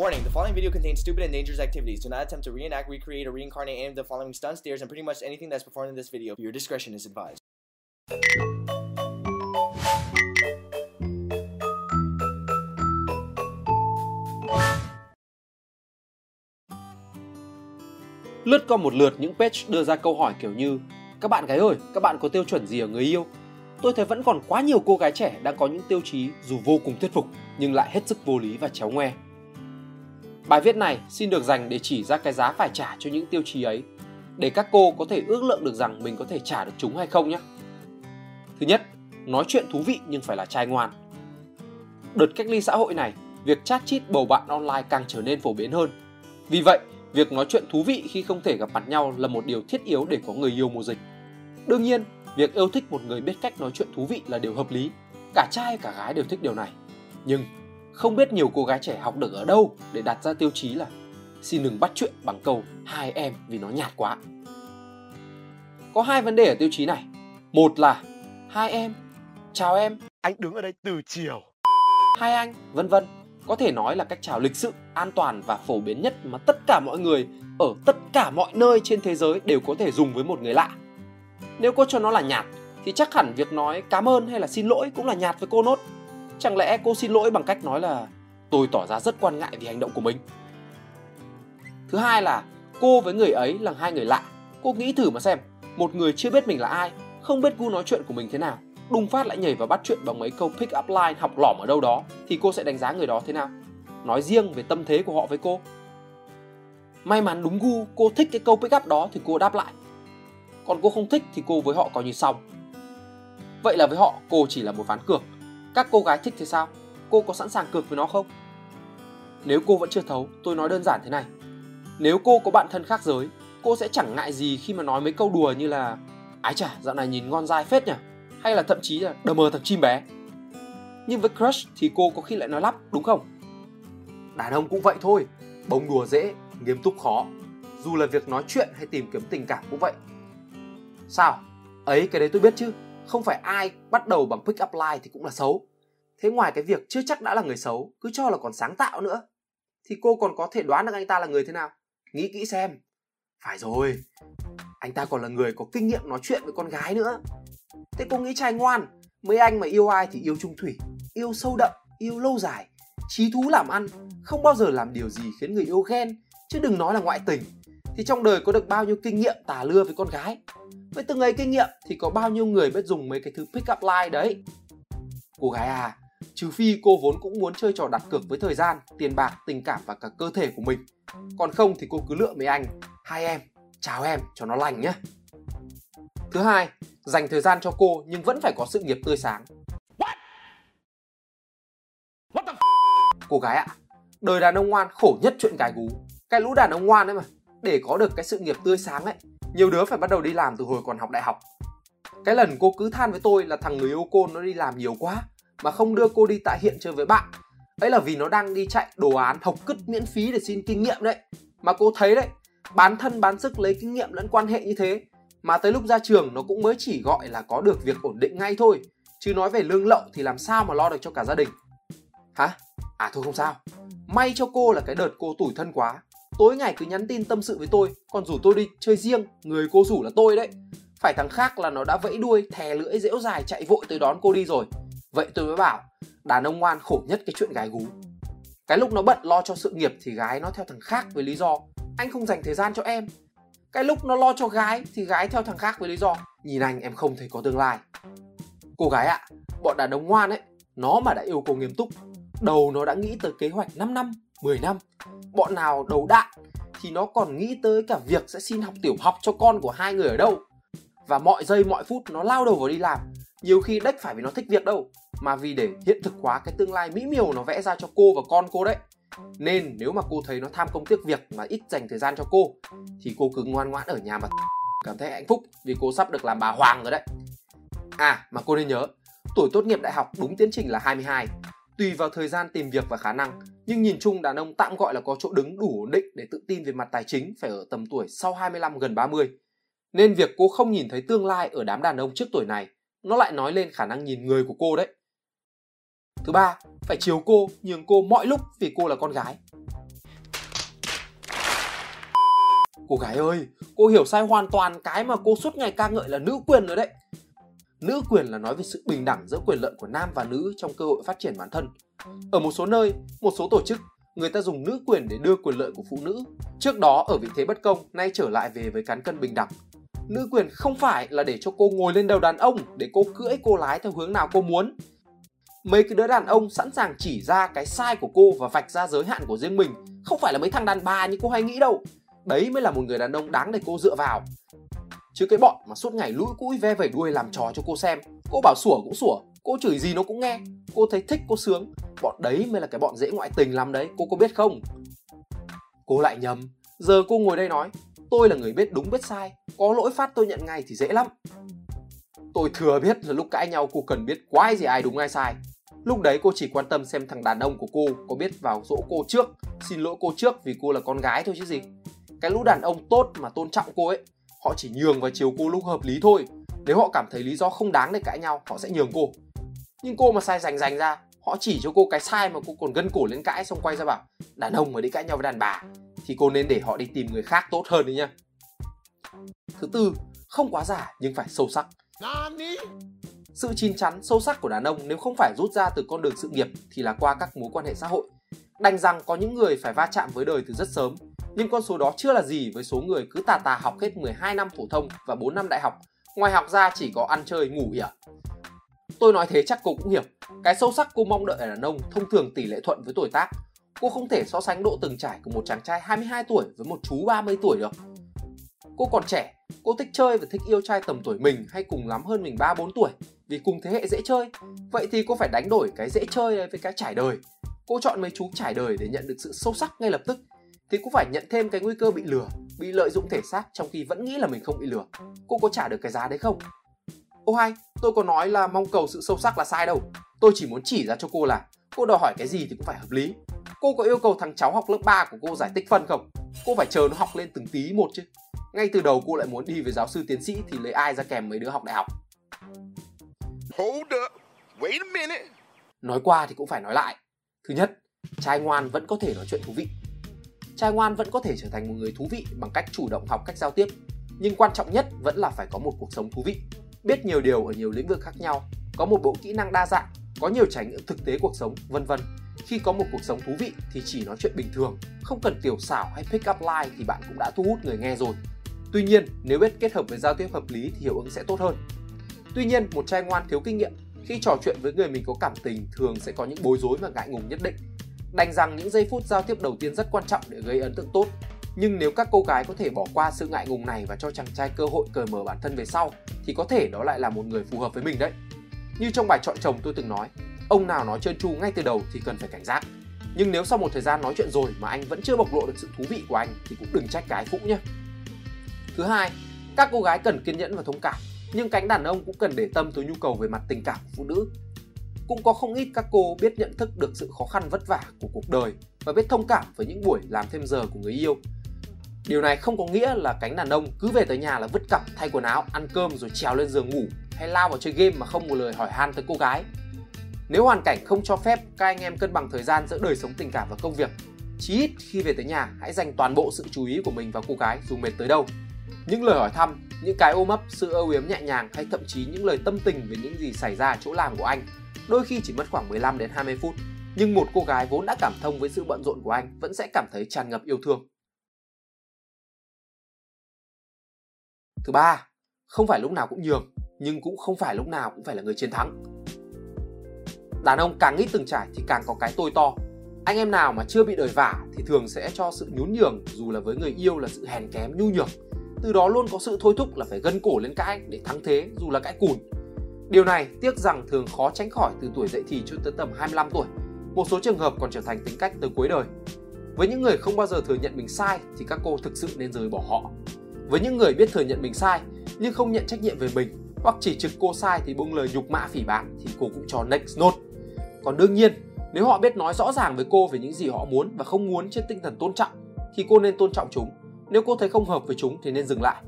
Warning, the following video contains stupid and dangerous activities. Do not attempt to reenact, recreate, or reincarnate any of the following stunts, dares, and pretty much anything that's performed in this video. Your discretion is advised. Lướt qua một lượt những page đưa ra câu hỏi kiểu như Các bạn gái ơi, các bạn có tiêu chuẩn gì ở người yêu? Tôi thấy vẫn còn quá nhiều cô gái trẻ đang có những tiêu chí dù vô cùng thuyết phục nhưng lại hết sức vô lý và chéo ngoe. Bài viết này xin được dành để chỉ ra cái giá phải trả cho những tiêu chí ấy để các cô có thể ước lượng được rằng mình có thể trả được chúng hay không nhé. Thứ nhất, nói chuyện thú vị nhưng phải là trai ngoan. Đợt cách ly xã hội này, việc chat chít bầu bạn online càng trở nên phổ biến hơn. Vì vậy, việc nói chuyện thú vị khi không thể gặp mặt nhau là một điều thiết yếu để có người yêu mùa dịch. Đương nhiên, việc yêu thích một người biết cách nói chuyện thú vị là điều hợp lý. Cả trai cả gái đều thích điều này. Nhưng không biết nhiều cô gái trẻ học được ở đâu để đặt ra tiêu chí là xin đừng bắt chuyện bằng câu hai em vì nó nhạt quá. Có hai vấn đề ở tiêu chí này. Một là hai em, chào em, Anh đứng ở đây từ chiều. hai anh, vân vân. Có thể nói là cách chào lịch sự, an toàn và phổ biến nhất mà tất cả mọi người ở tất cả mọi nơi trên thế giới đều có thể dùng với một người lạ. Nếu cô cho nó là nhạt thì chắc hẳn việc nói cảm ơn hay là xin lỗi cũng là nhạt với cô nốt. Chẳng lẽ cô xin lỗi bằng cách nói là tôi tỏ ra rất quan ngại vì hành động của mình. Thứ hai là cô với người ấy là hai người lạ. Cô nghĩ thử mà xem, một người chưa biết mình là ai, không biết gu nói chuyện của mình thế nào, đùng phát lại nhảy vào bắt chuyện bằng mấy câu pick up line học lỏm ở đâu đó thì cô sẽ đánh giá người đó thế nào? Nói riêng về tâm thế của họ với cô. May mắn đúng gu, cô thích cái câu pick up đó thì cô đáp lại. Còn cô không thích thì cô với họ coi như xong. Vậy là với họ cô chỉ là một ván cược. Các cô gái thích thì sao? Cô có sẵn sàng cược với nó không? Nếu cô vẫn chưa thấu, tôi nói đơn giản thế này. Nếu cô có bạn thân khác giới, cô sẽ chẳng ngại gì khi mà nói mấy câu đùa như là Ái chà, dạo này nhìn ngon dai phết nhỉ? Hay là thậm chí là đờ mờ thằng chim bé. Nhưng với crush thì cô có khi lại nói lắp, đúng không? Đàn ông cũng vậy thôi, bông đùa dễ, nghiêm túc khó. Dù là việc nói chuyện hay tìm kiếm tình cảm cũng vậy. Sao? Ấy cái đấy tôi biết chứ, không phải ai bắt đầu bằng pick up line thì cũng là xấu. Thế ngoài cái việc chưa chắc đã là người xấu, cứ cho là còn sáng tạo nữa, thì cô còn có thể đoán được anh ta là người thế nào? Nghĩ kỹ xem. Phải rồi, anh ta còn là người có kinh nghiệm nói chuyện với con gái nữa. Thế cô nghĩ trai ngoan, mấy anh mà yêu ai thì yêu trung thủy, yêu sâu đậm, yêu lâu dài, trí thú làm ăn, không bao giờ làm điều gì khiến người yêu ghen, chứ đừng nói là ngoại tình. Thì trong đời có được bao nhiêu kinh nghiệm tà lưa với con gái. Với từng ấy kinh nghiệm thì có bao nhiêu người biết dùng mấy cái thứ pick up line đấy. Cô gái à, trừ phi cô vốn cũng muốn chơi trò đặt cược với thời gian, tiền bạc, tình cảm và cả cơ thể của mình. Còn không thì cô cứ lựa mấy anh, hai em, chào em cho nó lành nhé. Thứ hai, dành thời gian cho cô nhưng vẫn phải có sự nghiệp tươi sáng. What the Cô gái ạ, đời đàn ông ngoan khổ nhất chuyện gái gú. Cái lũ đàn ông ngoan ấy mà, để có được cái sự nghiệp tươi sáng ấy, nhiều đứa phải bắt đầu đi làm từ hồi còn học đại học. Cái lần cô cứ than với tôi là thằng người yêu cô nó đi làm nhiều quá mà không đưa cô đi tại hiện chơi với bạn. Ấy là vì nó đang đi chạy đồ án học cứt miễn phí để xin kinh nghiệm đấy. Mà cô thấy đấy, bán thân bán sức lấy kinh nghiệm lẫn quan hệ như thế mà tới lúc ra trường nó cũng mới chỉ gọi là có được việc ổn định ngay thôi chứ nói về lương lậu thì làm sao mà lo được cho cả gia đình hả à thôi không sao may cho cô là cái đợt cô tủi thân quá tối ngày cứ nhắn tin tâm sự với tôi, còn rủ tôi đi chơi riêng, người cô rủ là tôi đấy. Phải thằng khác là nó đã vẫy đuôi, thè lưỡi dễu dài chạy vội tới đón cô đi rồi. Vậy tôi mới bảo, đàn ông ngoan khổ nhất cái chuyện gái gú. Cái lúc nó bận lo cho sự nghiệp thì gái nó theo thằng khác với lý do, anh không dành thời gian cho em. Cái lúc nó lo cho gái thì gái theo thằng khác với lý do, nhìn anh em không thấy có tương lai. Cô gái ạ, bọn đàn ông ngoan ấy, nó mà đã yêu cô nghiêm túc, đầu nó đã nghĩ tới kế hoạch 5 năm. 10 năm bọn nào đầu đạn thì nó còn nghĩ tới cả việc sẽ xin học tiểu học cho con của hai người ở đâu và mọi giây mọi phút nó lao đầu vào đi làm nhiều khi đếch phải vì nó thích việc đâu mà vì để hiện thực hóa cái tương lai mỹ miều nó vẽ ra cho cô và con cô đấy nên nếu mà cô thấy nó tham công tiếc việc mà ít dành thời gian cho cô thì cô cứ ngoan ngoãn ở nhà mà cảm thấy hạnh phúc vì cô sắp được làm bà Hoàng rồi đấy. À mà cô nên nhớ, tuổi tốt nghiệp đại học đúng tiến trình là 22. Tùy vào thời gian tìm việc và khả năng, nhưng nhìn chung đàn ông tạm gọi là có chỗ đứng đủ ổn định để tự tin về mặt tài chính phải ở tầm tuổi sau 25 gần 30. Nên việc cô không nhìn thấy tương lai ở đám đàn ông trước tuổi này, nó lại nói lên khả năng nhìn người của cô đấy. Thứ ba, phải chiều cô, nhường cô mọi lúc vì cô là con gái. Cô gái ơi, cô hiểu sai hoàn toàn cái mà cô suốt ngày ca ngợi là nữ quyền rồi đấy. Nữ quyền là nói về sự bình đẳng giữa quyền lợi của nam và nữ trong cơ hội phát triển bản thân, ở một số nơi, một số tổ chức, người ta dùng nữ quyền để đưa quyền lợi của phụ nữ. Trước đó ở vị thế bất công, nay trở lại về với cán cân bình đẳng. Nữ quyền không phải là để cho cô ngồi lên đầu đàn ông để cô cưỡi cô lái theo hướng nào cô muốn. Mấy cái đứa đàn ông sẵn sàng chỉ ra cái sai của cô và vạch ra giới hạn của riêng mình, không phải là mấy thằng đàn bà như cô hay nghĩ đâu. Đấy mới là một người đàn ông đáng để cô dựa vào chứ cái bọn mà suốt ngày lũi cũi ve vẩy đuôi làm trò cho cô xem cô bảo sủa cũng sủa cô chửi gì nó cũng nghe. Cô thấy thích, cô sướng. Bọn đấy mới là cái bọn dễ ngoại tình lắm đấy. Cô có biết không? Cô lại nhầm. Giờ cô ngồi đây nói, tôi là người biết đúng, biết sai. Có lỗi phát tôi nhận ngay thì dễ lắm. Tôi thừa biết là lúc cãi nhau cô cần biết quái gì ai đúng, ai sai. Lúc đấy cô chỉ quan tâm xem thằng đàn ông của cô có biết vào dỗ cô trước, xin lỗi cô trước vì cô là con gái thôi chứ gì. Cái lũ đàn ông tốt mà tôn trọng cô ấy, họ chỉ nhường và chiều cô lúc hợp lý thôi. Nếu họ cảm thấy lý do không đáng để cãi nhau, họ sẽ nhường cô nhưng cô mà sai rành rành ra họ chỉ cho cô cái sai mà cô còn gân cổ lên cãi xong quay ra bảo đàn ông mà đi cãi nhau với đàn bà thì cô nên để họ đi tìm người khác tốt hơn đấy nhá. Thứ tư không quá giả nhưng phải sâu sắc. Sự chín chắn sâu sắc của đàn ông nếu không phải rút ra từ con đường sự nghiệp thì là qua các mối quan hệ xã hội. Đành rằng có những người phải va chạm với đời từ rất sớm nhưng con số đó chưa là gì với số người cứ tà tà học hết 12 năm phổ thông và 4 năm đại học, ngoài học ra chỉ có ăn chơi ngủ ỉa. Tôi nói thế chắc cô cũng hiểu, cái sâu sắc cô mong đợi ở đàn ông thông thường tỷ lệ thuận với tuổi tác. Cô không thể so sánh độ từng trải của một chàng trai 22 tuổi với một chú 30 tuổi được. Cô còn trẻ, cô thích chơi và thích yêu trai tầm tuổi mình hay cùng lắm hơn mình 3-4 tuổi vì cùng thế hệ dễ chơi. Vậy thì cô phải đánh đổi cái dễ chơi với cái trải đời. Cô chọn mấy chú trải đời để nhận được sự sâu sắc ngay lập tức thì cũng phải nhận thêm cái nguy cơ bị lừa, bị lợi dụng thể xác trong khi vẫn nghĩ là mình không bị lừa. Cô có trả được cái giá đấy không? Ô hai, tôi có nói là mong cầu sự sâu sắc là sai đâu. Tôi chỉ muốn chỉ ra cho cô là cô đòi hỏi cái gì thì cũng phải hợp lý. Cô có yêu cầu thằng cháu học lớp 3 của cô giải tích phân không? Cô phải chờ nó học lên từng tí một chứ. Ngay từ đầu cô lại muốn đi với giáo sư tiến sĩ thì lấy ai ra kèm mấy đứa học đại học. Hold up. Wait a minute. Nói qua thì cũng phải nói lại. Thứ nhất, trai ngoan vẫn có thể nói chuyện thú vị trai ngoan vẫn có thể trở thành một người thú vị bằng cách chủ động học cách giao tiếp nhưng quan trọng nhất vẫn là phải có một cuộc sống thú vị biết nhiều điều ở nhiều lĩnh vực khác nhau, có một bộ kỹ năng đa dạng, có nhiều trải nghiệm thực tế cuộc sống, vân vân. Khi có một cuộc sống thú vị thì chỉ nói chuyện bình thường, không cần tiểu xảo hay pick up line thì bạn cũng đã thu hút người nghe rồi. Tuy nhiên, nếu biết kết hợp với giao tiếp hợp lý thì hiệu ứng sẽ tốt hơn. Tuy nhiên, một trai ngoan thiếu kinh nghiệm, khi trò chuyện với người mình có cảm tình thường sẽ có những bối rối và ngại ngùng nhất định. Đành rằng những giây phút giao tiếp đầu tiên rất quan trọng để gây ấn tượng tốt. Nhưng nếu các cô gái có thể bỏ qua sự ngại ngùng này và cho chàng trai cơ hội cởi mở bản thân về sau thì có thể đó lại là một người phù hợp với mình đấy. Như trong bài chọn chồng tôi từng nói, ông nào nói trơn tru ngay từ đầu thì cần phải cảnh giác. Nhưng nếu sau một thời gian nói chuyện rồi mà anh vẫn chưa bộc lộ được sự thú vị của anh thì cũng đừng trách cái phụ nhé. Thứ hai, các cô gái cần kiên nhẫn và thông cảm, nhưng cánh đàn ông cũng cần để tâm tới nhu cầu về mặt tình cảm của phụ nữ cũng có không ít các cô biết nhận thức được sự khó khăn vất vả của cuộc đời và biết thông cảm với những buổi làm thêm giờ của người yêu. Điều này không có nghĩa là cánh đàn ông cứ về tới nhà là vứt cặp, thay quần áo, ăn cơm rồi trèo lên giường ngủ hay lao vào chơi game mà không một lời hỏi han tới cô gái. Nếu hoàn cảnh không cho phép các anh em cân bằng thời gian giữa đời sống tình cảm và công việc, chí ít khi về tới nhà hãy dành toàn bộ sự chú ý của mình vào cô gái dù mệt tới đâu. Những lời hỏi thăm, những cái ôm ấp, sự âu yếm nhẹ nhàng hay thậm chí những lời tâm tình về những gì xảy ra ở chỗ làm của anh đôi khi chỉ mất khoảng 15 đến 20 phút, nhưng một cô gái vốn đã cảm thông với sự bận rộn của anh vẫn sẽ cảm thấy tràn ngập yêu thương. Thứ ba, không phải lúc nào cũng nhường, nhưng cũng không phải lúc nào cũng phải là người chiến thắng. Đàn ông càng ít từng trải thì càng có cái tôi to. Anh em nào mà chưa bị đời vả thì thường sẽ cho sự nhún nhường dù là với người yêu là sự hèn kém nhu nhược. Từ đó luôn có sự thôi thúc là phải gân cổ lên cãi để thắng thế dù là cãi cùn Điều này tiếc rằng thường khó tránh khỏi từ tuổi dậy thì cho tới tầm 25 tuổi. Một số trường hợp còn trở thành tính cách tới cuối đời. Với những người không bao giờ thừa nhận mình sai thì các cô thực sự nên rời bỏ họ. Với những người biết thừa nhận mình sai nhưng không nhận trách nhiệm về mình hoặc chỉ trực cô sai thì buông lời nhục mạ phỉ báng thì cô cũng cho next note. Còn đương nhiên, nếu họ biết nói rõ ràng với cô về những gì họ muốn và không muốn trên tinh thần tôn trọng thì cô nên tôn trọng chúng. Nếu cô thấy không hợp với chúng thì nên dừng lại.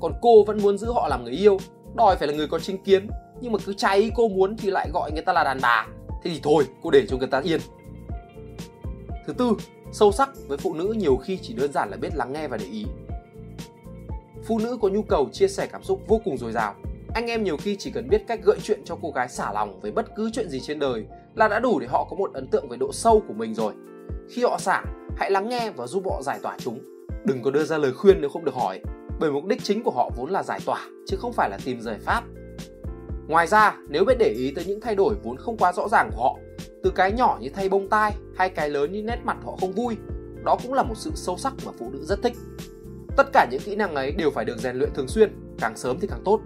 Còn cô vẫn muốn giữ họ làm người yêu, đòi phải là người có chính kiến nhưng mà cứ cháy cô muốn thì lại gọi người ta là đàn bà thế thì thôi cô để cho người ta yên thứ tư sâu sắc với phụ nữ nhiều khi chỉ đơn giản là biết lắng nghe và để ý phụ nữ có nhu cầu chia sẻ cảm xúc vô cùng dồi dào. Anh em nhiều khi chỉ cần biết cách gợi chuyện cho cô gái xả lòng với bất cứ chuyện gì trên đời là đã đủ để họ có một ấn tượng về độ sâu của mình rồi. Khi họ xả, hãy lắng nghe và giúp họ giải tỏa chúng. Đừng có đưa ra lời khuyên nếu không được hỏi, bởi mục đích chính của họ vốn là giải tỏa chứ không phải là tìm giải pháp. Ngoài ra, nếu biết để ý tới những thay đổi vốn không quá rõ ràng của họ, từ cái nhỏ như thay bông tai hay cái lớn như nét mặt họ không vui, đó cũng là một sự sâu sắc mà phụ nữ rất thích. Tất cả những kỹ năng ấy đều phải được rèn luyện thường xuyên, càng sớm thì càng tốt.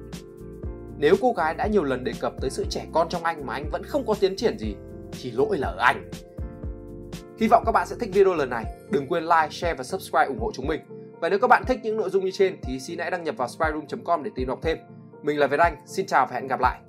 Nếu cô gái đã nhiều lần đề cập tới sự trẻ con trong anh mà anh vẫn không có tiến triển gì, thì lỗi là ở anh. Hy vọng các bạn sẽ thích video lần này. Đừng quên like, share và subscribe ủng hộ chúng mình. Và nếu các bạn thích những nội dung như trên thì xin hãy đăng nhập vào spyroom.com để tìm đọc thêm. Mình là Việt Anh, xin chào và hẹn gặp lại.